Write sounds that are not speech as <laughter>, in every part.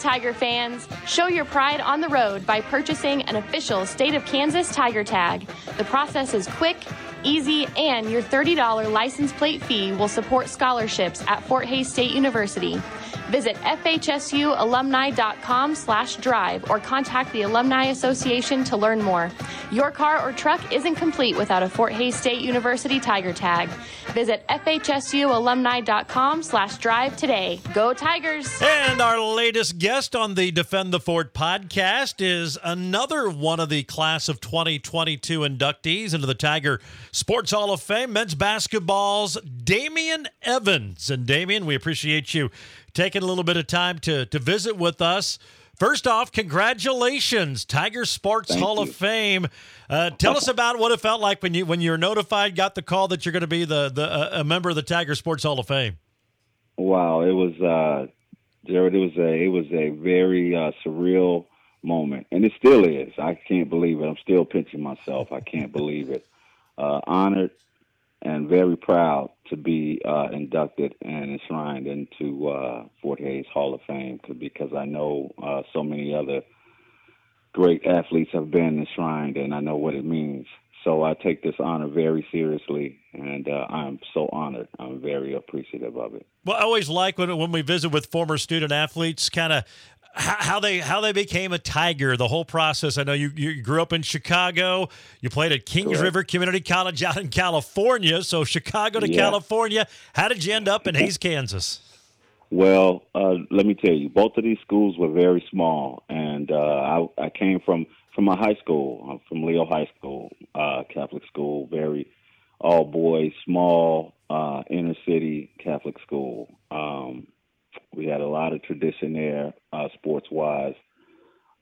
Tiger fans, show your pride on the road by purchasing an official State of Kansas Tiger tag. The process is quick, easy, and your $30 license plate fee will support scholarships at Fort Hays State University. Visit fhsualumni.com slash drive or contact the Alumni Association to learn more. Your car or truck isn't complete without a Fort Hays State University Tiger tag. Visit fhsualumni.com slash drive today. Go Tigers! And our latest guest on the Defend the Fort podcast is another one of the class of 2022 inductees into the Tiger Sports Hall of Fame, men's basketball's Damian Evans. And Damian, we appreciate you taking a little bit of time to, to visit with us. First off, congratulations, Tiger Sports Thank Hall you. of Fame. Uh, tell us about what it felt like when you when you were notified, got the call that you're going to be the the uh, a member of the Tiger Sports Hall of Fame. Wow, it was uh, Jared. It was a it was a very uh, surreal moment, and it still is. I can't believe it. I'm still pinching myself. I can't believe it. Uh, honored and very proud to be uh, inducted and enshrined into uh, Fort Hays Hall of Fame because I know uh, so many other great athletes have been enshrined, and I know what it means. So I take this honor very seriously, and uh, I'm so honored. I'm very appreciative of it. Well, I always like when when we visit with former student athletes, kind of how they how they became a Tiger. The whole process. I know you you grew up in Chicago. You played at Kings Correct. River Community College out in California. So Chicago to Yeah. California. How did you end up in Hays, Kansas? Well, uh, let me tell you, both of these schools were very small, and uh, I, I came from from my high school, I'm from Leo High School, uh, Catholic school, very all boys, small uh, inner city Catholic school. Um, we had a lot of tradition there, uh, sports wise.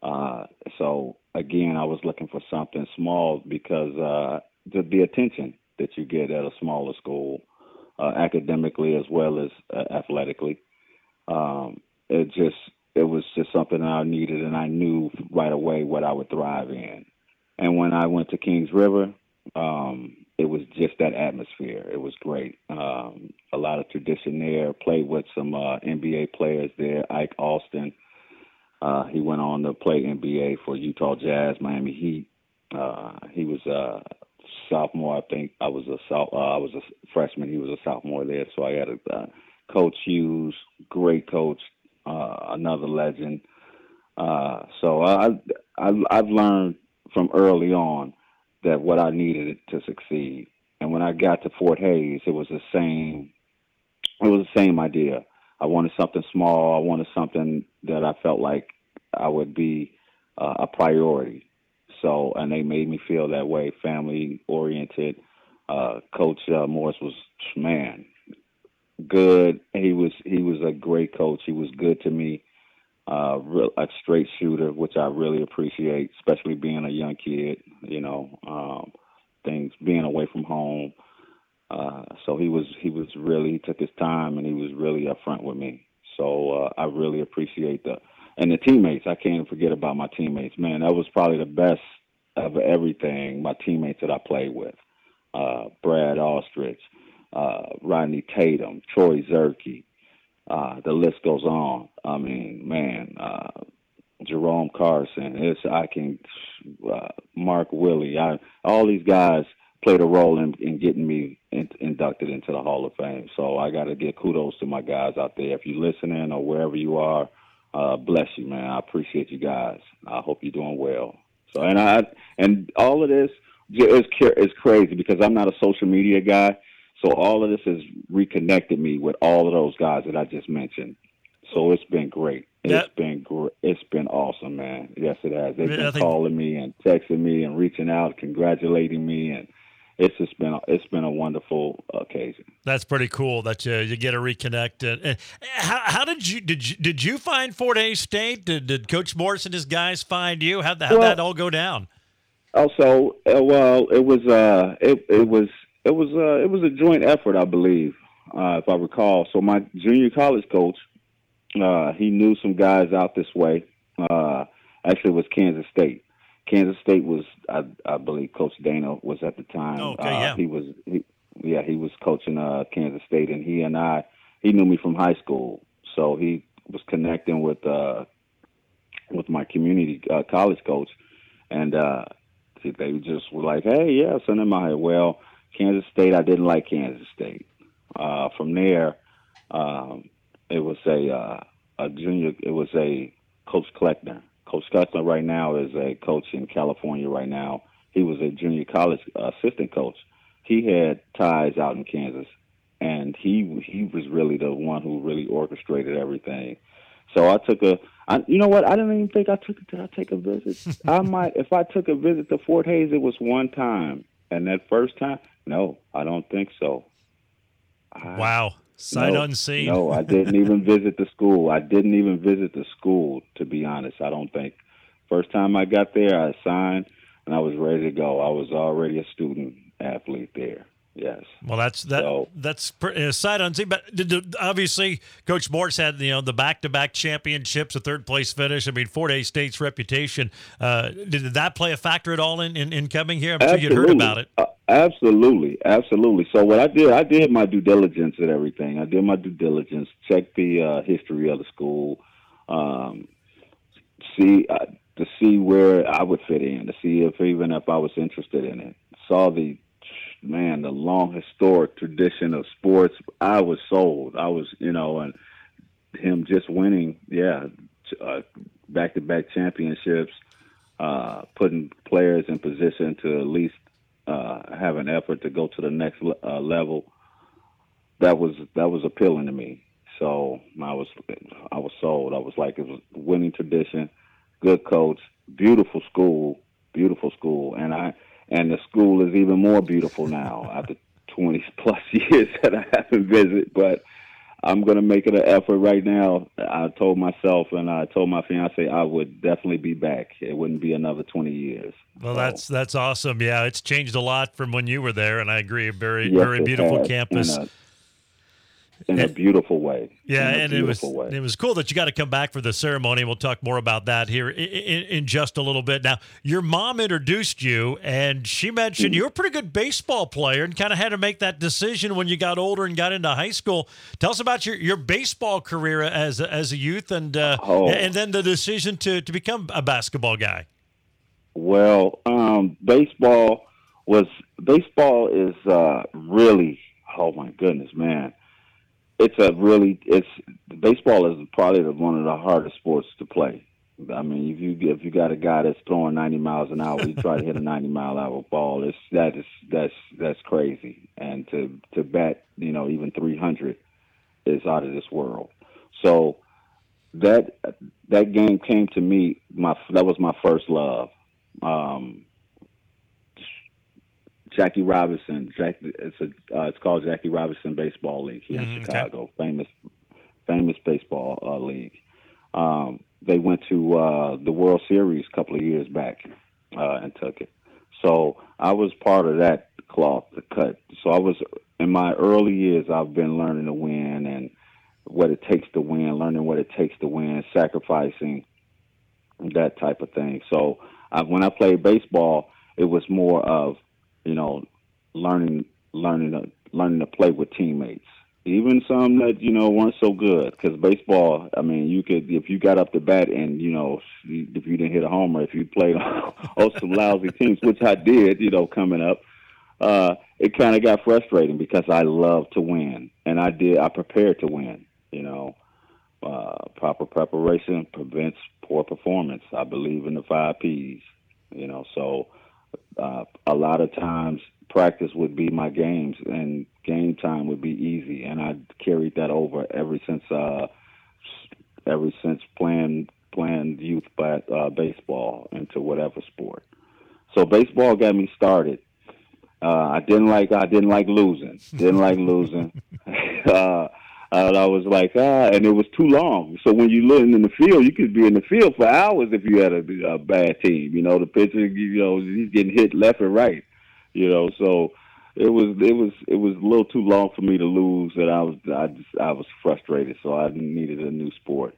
Uh, so again, I was looking for something small because uh, the, the attention that you get at a smaller school, uh, academically as well as uh, athletically um, it just it was just something I needed, and I knew right away what I would thrive in. And when I went to Kings River, um, it was just that atmosphere. It was great. Um, a lot of tradition there. Played with some uh, NBA players there. Ike Austin. Uh, he went on to play NBA for Utah Jazz, Miami Heat. Uh, he was a sophomore, I think. I was a uh, I was a freshman. He was a sophomore there, so I had a uh, Coach Hughes, great coach, uh, another legend. Uh, so I, I I've learned from early on that what I needed to succeed. And when I got to Fort Hays, it was the same. It was the same idea. I wanted something small. I wanted something that I felt like I would be uh, a priority. So, and they made me feel that way, family oriented. Uh, Coach uh, Morse was man, good. He was he was a great coach. He was good to me. Uh, real, a straight shooter, which I really appreciate, especially being a young kid. You know, um, things being away from home. Uh, so he was he was really he took his time and he was really upfront with me. So uh, I really appreciate the and the teammates. I can't forget about my teammates. Man, that was probably the best of everything. My teammates that I played with, uh, Brad Ostrich, uh, Rodney Tatum, Troy Zerke. Uh, the list goes on. I mean, man, uh, Jerome Carson. It's I can uh, Mark Willie. I all these guys played a role in, in getting me in, inducted into the Hall of Fame. So I got to give kudos to my guys out there. If you're listening or wherever you are, uh, bless you, man. I appreciate you guys. I hope you're doing well. So and I and all of this is is crazy because I'm not a social media guy. So all of this has reconnected me with all of those guys that I just mentioned. So it's been great. It's That- been great. It's been awesome, man. Yes, it has. They've been think- calling me and texting me and reaching out, congratulating me, and it's just been a, it's been a wonderful occasion. That's pretty cool that you, you get to reconnect. And, how, how did you did you did you find Fort Hays State? Did, did Coach Morse and his guys find you? How'd, that- how'd Well- that all go down? Also, uh, well, it was uh, it it was it was uh, it was a joint effort, I believe, uh, if I recall. So my junior college coach, uh, he knew some guys out this way. Uh, actually, it was Kansas State. Kansas State was, I, I believe, Coach Dana was at the time. Oh, okay, uh, yeah. He was, he, yeah, he was coaching uh, Kansas State, and he and I, he knew me from high school, so he was connecting with uh, with my community uh, college coach, and uh, they just were like, "Hey, yeah, send him out here." Well, Kansas State, I didn't like Kansas State. Uh, from there, um, it was a uh, a junior. It was a Coach Kleckner. Coach Kleckner right now is a coach in California. Right now, he was a junior college assistant coach. He had ties out in Kansas, and he he was really the one who really orchestrated everything. So I took a, I, you know what? I didn't even think I took. Did I take a visit? <laughs> I might. If I took a visit to Fort Hays, it was one time, and that first time, no, I don't think so. I, wow, sight no, unseen. no, I didn't <laughs> even visit the school. I didn't even visit the school. To be honest, I don't think. First time I got there, I signed and I was ready to go. I was already a student athlete there. Yes. Well, that's that. So, that's uh, sight unseen. But did, obviously, Coach Morse had you know the back-to-back championships, a third-place finish. I mean, Fort Hays State's reputation. Uh, did that play a factor at all in, in, in coming here? I'm sure you'd heard about it. Uh, absolutely, absolutely. So what I did, I did my due diligence and everything. I did my due diligence, checked the uh, history of the school, um, see uh, to see where I would fit in, to see if even if I was interested in it. Saw the man, the long historic tradition of sports. I was sold. I was, you know, and him just winning, yeah, back to back championships, uh, putting players in position to at least uh, have an effort to go to the next uh, level. That was that was appealing to me. So I was I was sold. I was like it was winning tradition, good coach, beautiful school, beautiful school, and I and the school is even more beautiful now <laughs> after 20 plus years <laughs> that I haven't visited. But I'm going to make it an effort right now. I told myself and I told my fiance I would definitely be back. It wouldn't be another 20 years. Well, so. that's that's awesome. Yeah, it's changed a lot from when you were there, and I agree. Very yes, very beautiful campus. And, uh, in a beautiful way. Yeah, and it was way. it was cool that you got to come back for the ceremony. We'll talk more about that here in, in, in just a little bit. Now, your mom introduced you, and she mentioned mm-hmm. you were a pretty good baseball player, and kind of had to make that decision when you got older and got into high school. Tell us about your, your baseball career as a, as a youth, and uh, oh. and then the decision to to become a basketball guy. Well, um, baseball was baseball is uh, really oh my goodness, man it's a really it's baseball is probably the, one of the hardest sports to play. I mean, if you if you got a guy that's throwing 90 miles an hour, you try to hit a 90 mile hour ball. It's that is that's that's crazy. And to to bat, you know, even 300 is out of this world. So that that game came to me. My that was my first love. Um, Jackie Robinson. Jack, it's a uh, it's called Jackie Robinson Baseball League here mm-hmm, in Chicago. Okay. Famous famous baseball uh, league. Um, they went to uh, the World Series a couple of years back uh, and took it. So I was part of that cloth to cut. So I was in my early years. I've been learning to win and what it takes to win, learning what it takes to win, sacrificing that type of thing. So I, when I played baseball, it was more of you know, learning learning to learning to play with teammates. Even some that you know weren't so good, because baseball. I mean, you could if you got up to bat and you know if you didn't hit a homer, if you played <laughs> on some lousy teams, which I did, you know, coming up, uh, it kind of got frustrating because I love to win, and I did. I prepared to win. You know, uh, proper preparation prevents poor performance. I believe in the five P's. You know, so uh, a lot of times practice would be my games and game time would be easy and I carried that over ever since uh ever since playing playing youth uh, baseball into whatever sport. So baseball got me started. Uh, I didn't like I didn't like losing. Didn't like losing. <laughs> uh, and I was like, ah, and it was too long. So when you living in the field, you could be in the field for hours if you had a, a bad team. You know, the pitcher, you know, he's getting hit left and right. You know, so it was it was it was a little too long for me to lose, and I was I just I was frustrated. So I needed a new sport.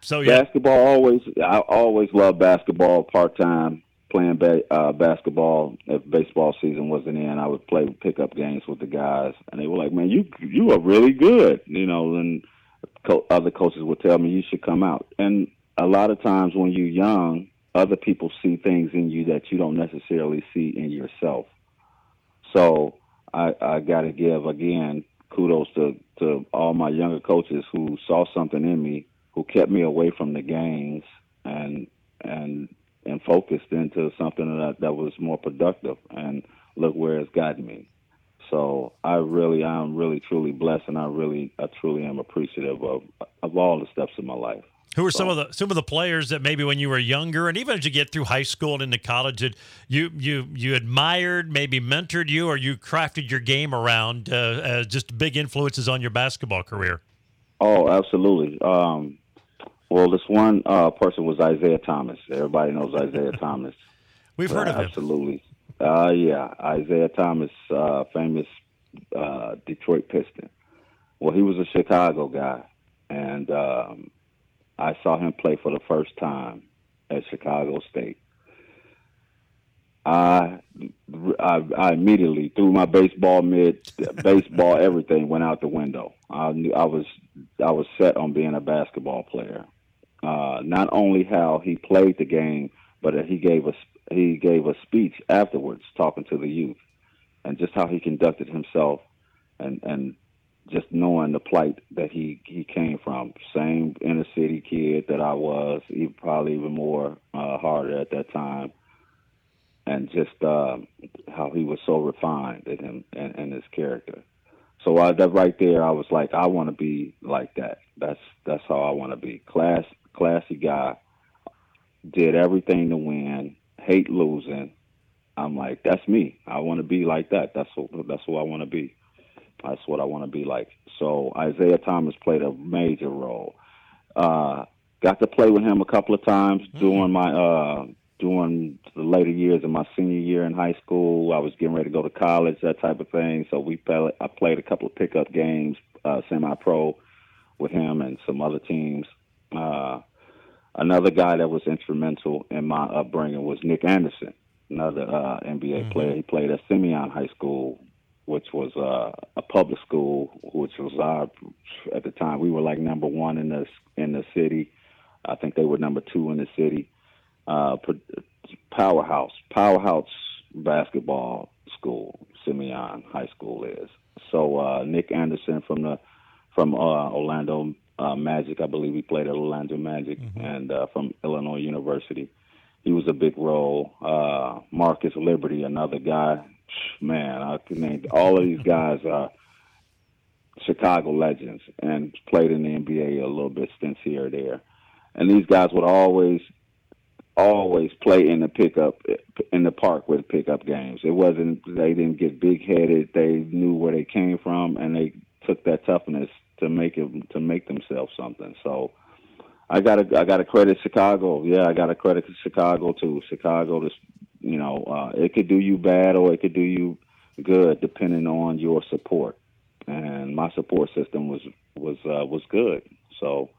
So yeah. basketball always I always loved basketball part time playing ba- uh, basketball if baseball season wasn't in, I would play pickup games with the guys, and they were like, "Man, you you are really good," you know. And co- other coaches would tell me you should come out, and a lot of times when you're young, other people see things in you that you don't necessarily see in yourself. So I, I got to give again kudos to to all my younger coaches who saw something in me, who kept me away from the games and and and focused into something that that was more productive. And look where it's gotten me. So I really, I'm really truly blessed, and I really, I truly am appreciative of of all the steps in my life. Who are some of the some of the players that maybe when you were younger, and even as you get through high school and into college, that you you you admired, maybe mentored you, or you crafted your game around uh, as just big influences on your basketball career? Oh, absolutely. Um, well, this one uh, person was Isaiah Thomas. Everybody knows Isaiah <laughs> Thomas. We've heard of him. Absolutely. Uh, yeah, Isaiah Thomas, uh, famous uh, Detroit Piston. Well, he was a Chicago guy, and um, I saw him play for the first time at Chicago State. I, I, I immediately threw my baseball mitt, baseball, <laughs> everything went out the window. I knew I was I was set on being a basketball player. Uh, not only how he played the game, but that he gave us he gave a speech afterwards talking to the youth and just how he conducted himself and and just knowing the plight that he he came from. Same inner city kid that I was even probably even more uh, harder at that time. And just uh, how he was so refined in him and, and his character so I, that right there I was like I want to be like that that's that's how I want to be class classy guy did everything to win hate losing. I'm like, that's me. I want to be like that. That's what that's who I want to be. That's what I want to be like. So Isaiah Thomas played a major role. Uh, got to play with him a couple of times mm-hmm. during my uh, during the later years of my senior year in high school. I was getting ready to go to college, that type of thing. So we play, I played a couple of pickup games, uh, semi-pro, with him and some other teams. Uh, Another guy that was instrumental in my upbringing was Nick Anderson, another uh, NBA mm-hmm. player. He played at Simeon High School, which was uh, a public school, which was our at the time we were like number one in the in the city. I think they were number two in the city. Uh, powerhouse, powerhouse basketball school. Simeon High School is. So uh, Nick Anderson from the from uh, Orlando uh, Magic. I believe he played at Orlando Magic mm-hmm. and uh, from Illinois University. He was a big role. Uh, Marcus Liberty, another guy. Man, I can name all of these guys are Chicago legends and played in the NBA a little bit stints here or there. And these guys would always, always play in the pickup in the park with pickup games. It wasn't they didn't get big headed. They knew where they came from and they took that toughness to make it to make themselves something. So I got to I got to credit Chicago. Yeah, I got to credit Chicago too. Chicago, this you know, uh, it could do you bad or it could do you good depending on your support. And my support system was was uh, was good. So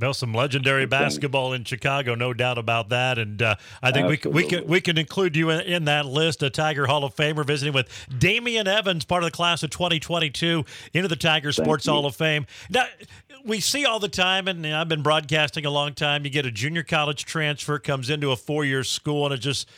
well, some legendary basketball in Chicago, no doubt about that. And uh, I think Absolutely. we can, we can we can include you in, in, that list, a Tiger Hall of Famer, visiting with Damian Evans, part of the class of 2022, into the Tiger Sports Hall of Fame. Now, we see all the time, and I've been broadcasting a long time. You get a junior college transfer, comes into a four year school, and it just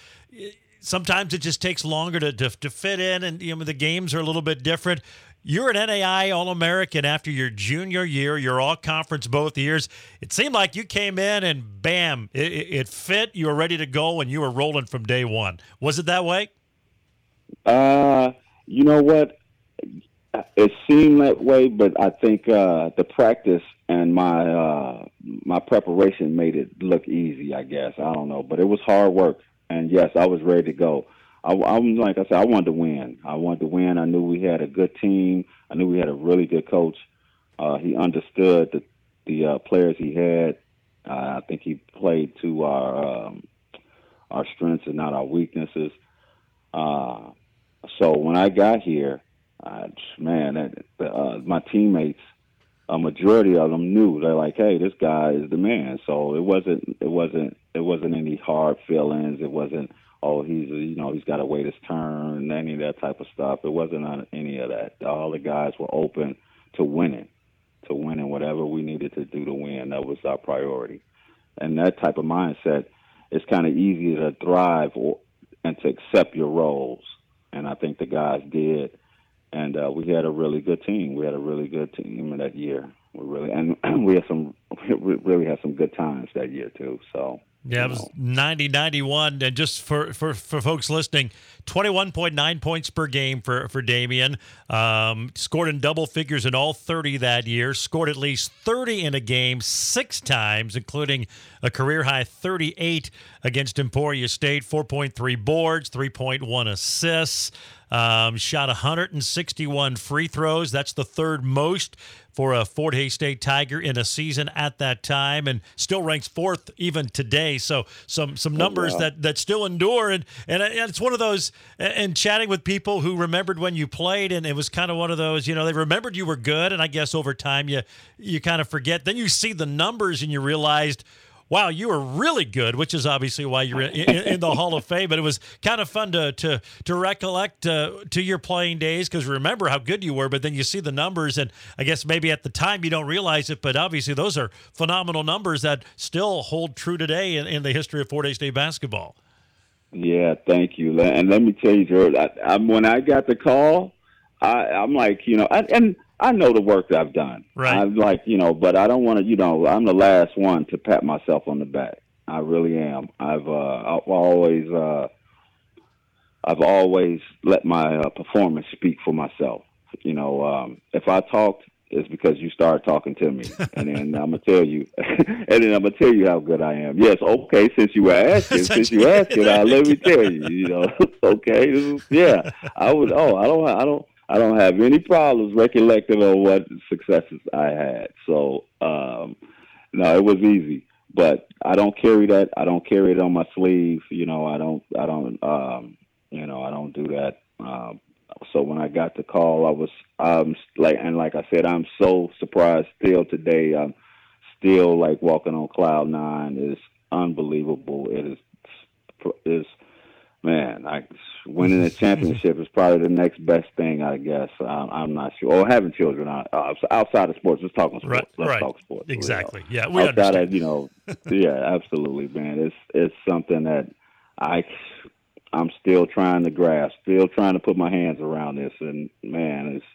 sometimes it just takes longer to, to, to fit in, and you know the games are a little bit different. You're an NAI All American after your junior year. You're all conference both years. It seemed like you came in and bam, it, it, fit. You were ready to go and you were rolling from day one. Was it that way? Uh, you know what? It seemed that way, but I think uh, the practice and my uh, my preparation made it look easy. I guess I don't know, but it was hard work. And yes, I was ready to go. I, I'm like I said, I wanted to win. I wanted to win. I knew we had a good team. I knew we had a really good coach. Uh, he understood the the uh, players he had. Uh, I think he played to our um, our strengths and not our weaknesses. Uh, so when I got here, uh, man, that, uh, my teammates, a majority of them knew they're like, "Hey, this guy is the man." So it wasn't it wasn't it wasn't any hard feelings. It wasn't oh, he's you know he's got to wait his turn, any of that type of stuff. It wasn't on any of that. All the guys were open to winning, to win and whatever we needed to do to win. That was our priority. And that type of mindset, it's kind of easy to thrive or, and to accept your roles. And I think the guys did. And uh, we had a really good team. We had a really good team that year. We really and <clears throat> we had some <clears throat> we really had some good times that year too. So yeah, it was 90 91. And just for, for, for folks listening, 21.9 points per game for, for Damian. Um, scored in double figures in all 30 that year. Scored at least 30 in a game six times, including a career high 38 against Emporia State, 4.3 boards, 3.1 assists. Um, shot 161 free throws. That's the third most for a Fort Hays State Tiger in a season at that time, and still ranks fourth even today. So some some oh, numbers oh, wow. that that still endure, and and it's one of those. And chatting with people who remembered when you played, and it was kind of one of those. You know, they remembered you were good, and I guess over time you you kind of forget. Then you see the numbers, and you realized wow, you were really good, which is obviously why you're in, in, in the Hall of Fame. But it was kind of fun to to to recollect uh, to your playing days because remember how good you were. But then you see the numbers, and I guess maybe at the time you don't realize it, but obviously those are phenomenal numbers that still hold true today in, in the history of Fort Hays State basketball. Yeah, thank you. And let me tell you, I, I, when I got the call, I, I'm like, you know, I, and I know the work that I've done. Right. I'm like, you know, but I don't want to, you know, I'm the last one to pat myself on the back. I really am. I've uh, I've always uh, I've always let my uh, performance speak for myself. You know, um, if I talked, it's because you started talking to me, <laughs> and then I'm gonna tell you, <laughs> and then I'm gonna tell you how good I am. Yes, okay. Since you were asking, since you asking, <laughs> uh, let me tell you. You know, okay, yeah. I would. Oh, I don't. I don't. I don't have any problems recollecting on what successes I had. So um, no, it was easy, but I don't carry that. I don't carry it on my sleeve. You know, I don't. I don't. Um, you know, I don't do that. Um, so when I got the call, I was um like and like I said, I'm so surprised still today. I'm still like walking on cloud nine. It's unbelievable. It is is man, I winning a championship is probably the next best thing, I guess. I'm, I'm not sure. Or having children uh, outside of sports. Let's talk sports. Right, Let's right. talk sports. Exactly. You know. Yeah, we outside understand. Of, you know, <laughs> yeah, absolutely, man. It's it's something that I I'm still trying to grasp, still trying to put my hands around this, and man, it's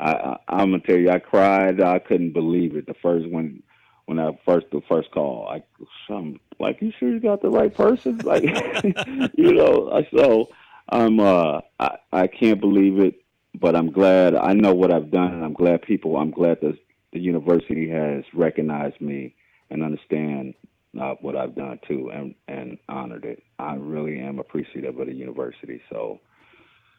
I, I I'm gonna tell you, I cried. I couldn't believe it the first when when I first the first call. I I'm like, you sure you got the right person? <laughs> Like, <laughs> you know. So I'm uh I I can't believe it, but I'm glad. I know what I've done, and I'm glad people. I'm glad that the university has recognized me and understand uh, what I've done too, and and honored it. I really am appreciative of the university. So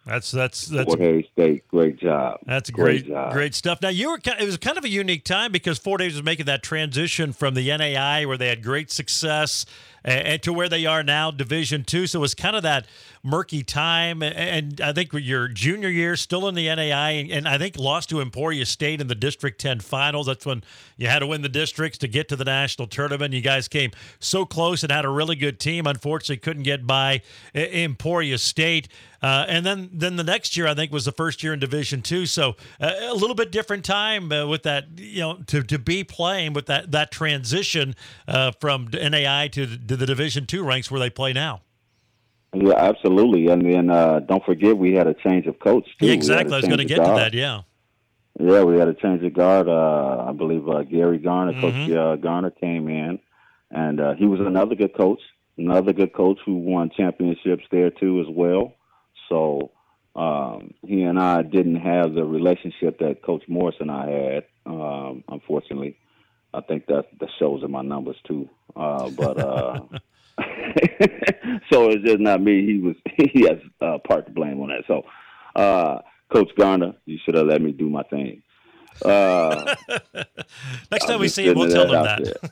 that's that's that's Fort Hays State. Great job. That's great, great, great stuff. Now you were it was kind of a unique time because Fort Hays was making that transition from the NAI where they had great success and, to where they are now, Division Two. So it was kind of that murky time. And I think your junior year, still in the NAI, and I think lost to Emporia State in the District 10 finals. That's when you had to win the districts to get to the national tournament. You guys came so close and had a really good team. Unfortunately, couldn't get by Emporia State. Uh, and then, then the next year, I think, was the first year in Division Two. So uh, a little bit different time uh, with that, you know, to, to be playing with that that transition uh, from NAI to, to the Division Two ranks where they play now. Yeah, absolutely. And then uh, don't forget we had a change of coach too. Yeah, exactly. I was going to get guard. to that. Yeah. Yeah, we had a change of guard. Uh, I believe uh, Gary Garner, mm-hmm. Coach uh, Garner, came in, and uh, he was another good coach. Another good coach who won championships there too as well. So um, he and I didn't have the relationship that Coach Morse and I had. Um, unfortunately, I think that that shows in my numbers too. Uh, but uh, <laughs> <laughs> so it's just not me. He was <laughs> he has uh, part to blame on that. So, uh, Coach Garner, you should have let me do my thing. Uh, <laughs> Next time we see him, we'll tell him that.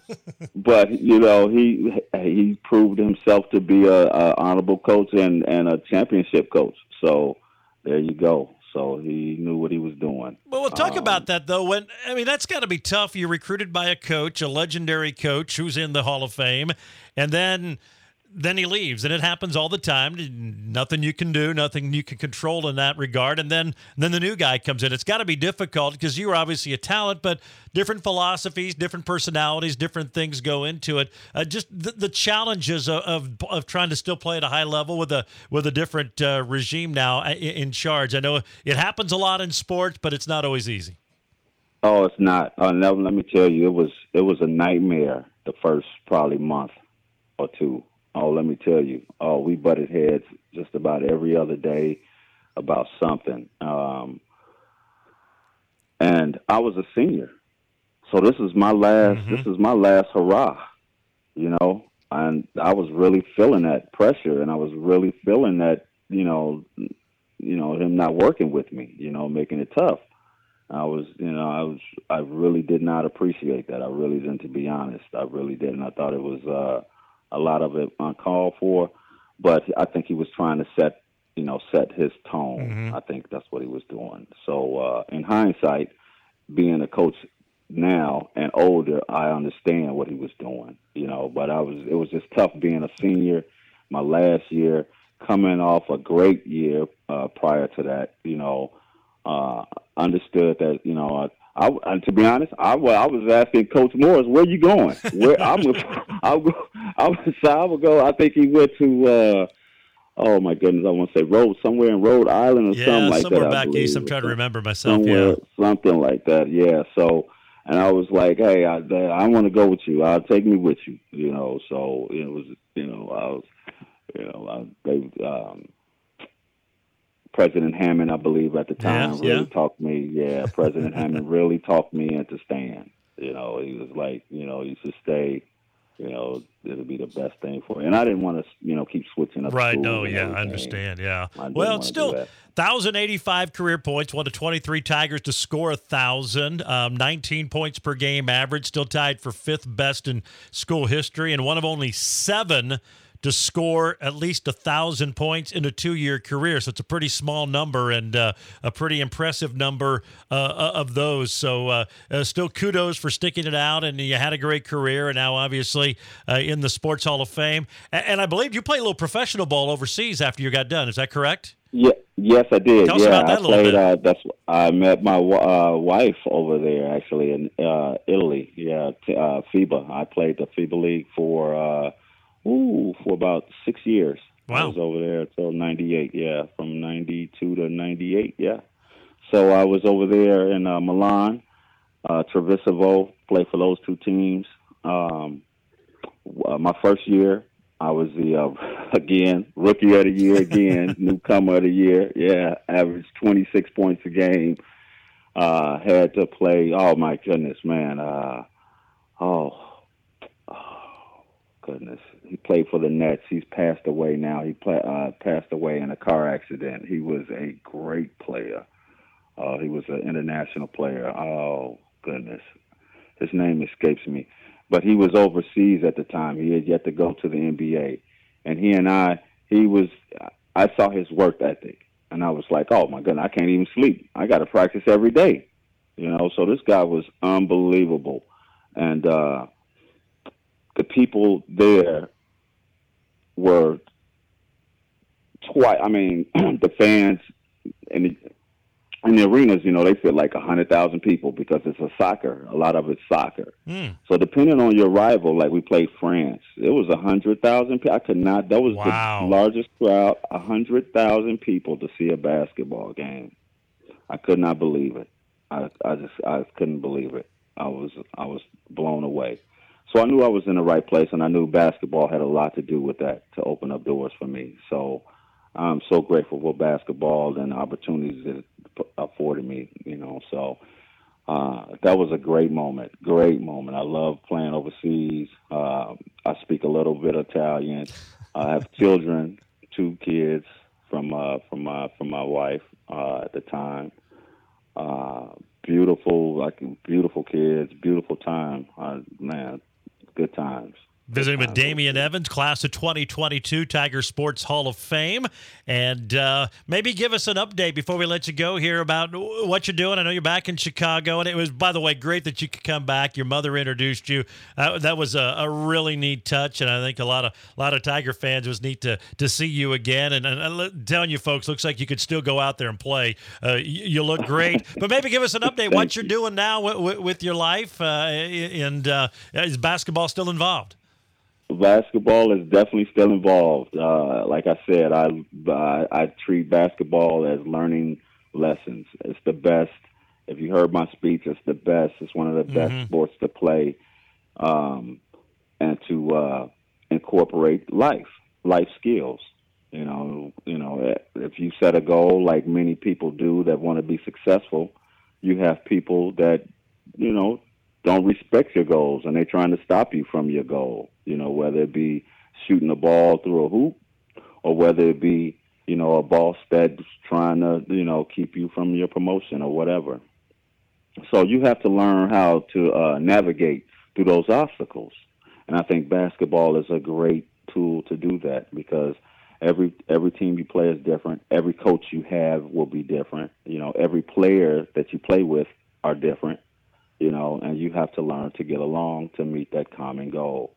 but you know, he he proved himself to be a, a honorable coach and and a championship coach. So there you go. So he knew what he was doing. Well, we'll talk um, about that though. When I mean, that's got to be tough. You're recruited by a coach, a legendary coach who's in the Hall of Fame, and then then he leaves, and it happens all the time. Nothing you can do, nothing you can control in that regard. And then then the new guy comes in. It's got to be difficult because you are obviously a talent, but different philosophies, different personalities, different things go into it. Uh, just the, the challenges of, of, of trying to still play at a high level with a with a different uh, regime now uh, in, in charge. I know it happens a lot in sports, but it's not always easy. Oh, it's not. Uh, let me tell you, it was it was a nightmare the first probably month or two Oh, let me tell you. Oh, we butted heads just about every other day about something. Um, and I was a senior, so this is my last. Mm-hmm. This is my last hurrah. You know, and I was really feeling that pressure, and I was really feeling that. You know, you know him not working with me. You know, making it tough. I was, you know, I was, I really did not appreciate that. I really didn't, to be honest. I really didn't. I thought it was. uh a lot of it uncalled for, but I think he was trying to set you know set his tone. Mm-hmm. I think that's what he was doing. So uh, in hindsight, being a coach now and older, I understand what he was doing. You know, but I was it was just tough being a senior, my last year, coming off a great year uh, prior to that. You know, uh, understood that you know. I, I, to be honest, I, well, I was asking Coach Morse, "Where you going?" Where I'm, <laughs> I'll go. I was, <laughs> I would go. I think he went to. uh Oh my goodness, I want to say Rhode somewhere in Rhode Island or yeah, something like somewhere that. Somewhere back east. I'm trying to remember myself. Somewhere, yeah, something like that. Yeah. So, and I was like, "Hey, I, I want to go with you. I'll take me with you." You know. So it was, you know, I was, you know, I, they, um, President Hammond, I believe, at the time, yeah, really yeah. talked me. Yeah, President Hammond really talked me into staying. You know, he was like, you know, you should stay. You know, it'll be the best thing for you. And I didn't want to, you know, keep switching up. Right. No. Yeah, I understand. Yeah. Well, it's still 1,085 career points. One of 23 Tigers to score a thousand. Um, 19 points per game average. Still tied for fifth best in school history, and one of only seven to score at least a thousand points in a two-year career. So it's a pretty small number and uh, a pretty impressive number uh, uh of those. So uh, uh, still kudos for sticking it out, and you had a great career, and now obviously uh, in the Sports Hall of Fame. And, and I believe you played a little professional ball overseas after you got done. Is that correct? Yeah, yes, I did. Tell yeah, I played. Uh, that's I met my uh, wife over there actually in uh, Italy. Yeah, t- uh, FIBA. I played the FIBA league for uh, Ooh, for about six years. Wow. I was over there until '98. Yeah, from '92 to '98. Yeah. So I was over there in uh, Milan, uh, Treviso, played for those two teams. Um, uh, my first year, I was the uh, <laughs> again rookie of the year, again <laughs> newcomer of the year. Yeah, averaged 26 points a game. Uh, had to play. Oh my goodness, man. Uh, oh goodness he played for the Nets. He's passed away now. He play, uh, passed away in a car accident. He was a great player. Uh, he was an international player. Oh goodness, his name escapes me. But he was overseas at the time. He had yet to go to the NBA, and he and I, he was. I saw his work ethic, and I was like, oh my goodness, I can't even sleep. I got to practice every day. You know, so this guy was unbelievable, and uh, the people there were twice. I mean, <clears throat> the fans in the in the arenas, you know, they fit like a hundred thousand people because it's a soccer. A lot of it's soccer. Mm. So depending on your rival, like we played France, it was a hundred thousand. I could not. That was wow. the largest crowd, a hundred thousand people to see a basketball game. I could not believe it. I I just I couldn't believe it. I was I was blown away. So I knew I was in the right place, and I knew basketball had a lot to do with that to open up doors for me. So I'm so grateful for basketball and the opportunities it afforded me. You know, so uh, that was a great moment. Great moment. I love playing overseas. Uh, I speak a little bit Italian. I have children, two kids from uh, from my from my wife uh, at the time. Uh, beautiful, like beautiful kids, beautiful time. Man, good times. Visiting with Damian Evans, class of 2022 Tiger Sports Hall of Fame. And uh, maybe give us an update before we let you go here about what you're doing. I know you're back in Chicago, and it was, by the way, great that you could come back. Your mother introduced you. Uh, that was a, a, really neat touch, and I think a lot of a lot of Tiger fans was neat to to see you again. And, and I'm telling you, folks, looks like you could still go out there and play. Uh, you, you, look great, <laughs> but maybe give us an update what you're doing now with, with your life, uh, and uh, is basketball still involved? Basketball is definitely still involved. Uh, like I said, I, I, I treat basketball as learning lessons. It's the best. If you heard my speech, it's the best. It's one of the best mm-hmm. sports to play, um, and to uh, incorporate life, life skills. You know, you know, if you set a goal like many people do that want to be successful, you have people that, you know, don't respect your goals and they're trying to stop you from your goal. You know, whether it be shooting a ball through a hoop or whether it be, you know, a boss that's trying to, you know, keep you from your promotion or whatever. So you have to learn how to uh, navigate through those obstacles. And I think basketball is a great tool to do that because every every team you play is different. Every coach you have will be different. You know, every player that you play with are different you know, and you have to learn to get along to meet that common goal.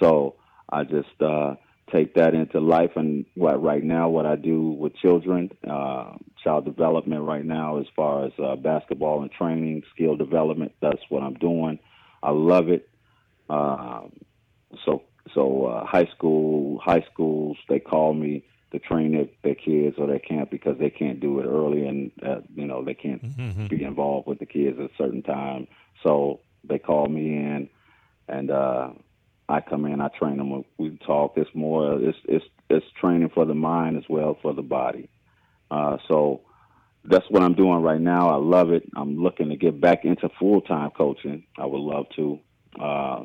So I just uh, take that into life, and what right now, what I do with children, uh, child development right now, as far as uh, basketball and training, skill development. That's what I'm doing. I love it. Um, so so uh, high school, high schools, they call me to train their, their kids or their camp because they can't do it early and uh, you know they can't mm-hmm. be involved with the kids at a certain time. So they call me in, and uh, I come in. I train them. We talk. It's more. It's it's it's training for the mind as well for the body. Uh, so that's what I'm doing right now. I love it. I'm looking to get back into full time coaching. I would love to. Uh,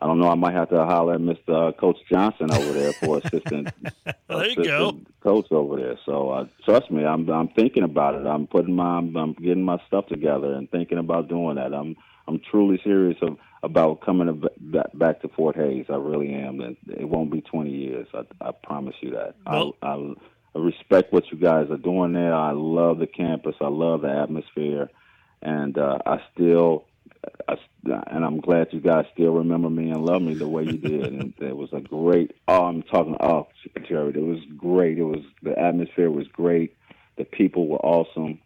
I don't know. I might have to holler at Mr. Uh, coach Johnson over there for <laughs> assistant. there assistant go, coach over there. So uh, trust me, I'm I'm thinking about it. I'm putting my I'm getting my stuff together and thinking about doing that. I'm I'm truly serious of, about coming back to Fort Hays. I really am, and it won't be 20 years. I, I promise you that. Well, I, I, I respect what you guys are doing there. I love the campus. I love the atmosphere, and uh, I still I, and I'm glad you guys still remember me and love me the way you did. and <laughs> it was a great. Oh, I'm talking. Oh, Jared, it was great. It was the atmosphere was great. The people were awesome.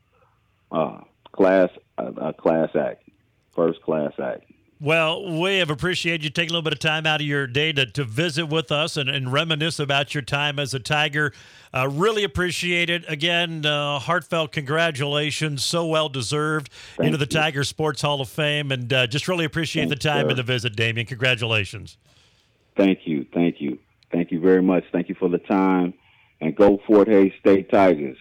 Uh, class, a class act, first class act. Well, we have appreciated you taking a little bit of time out of your day to, to visit with us and, and reminisce about your time as a Tiger. Uh, really appreciate it. Again, uh, heartfelt congratulations. So well deserved Thank into the you. Tiger Sports Hall of Fame. And uh, just really appreciate Thanks, the time sir. and the visit, Damian. Congratulations. Thank you. Thank you. Thank you very much. Thank you for the time. And go Fort Hays State Tigers.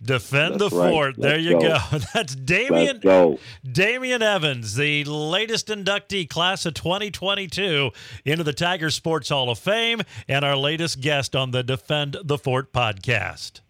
Defend That's the right. fort. Let's there you go. go. <laughs> That's Damian go. Damian Evans, the latest inductee class of 2022 into the Tiger Sports Hall of Fame and our latest guest on the Defend the Fort podcast.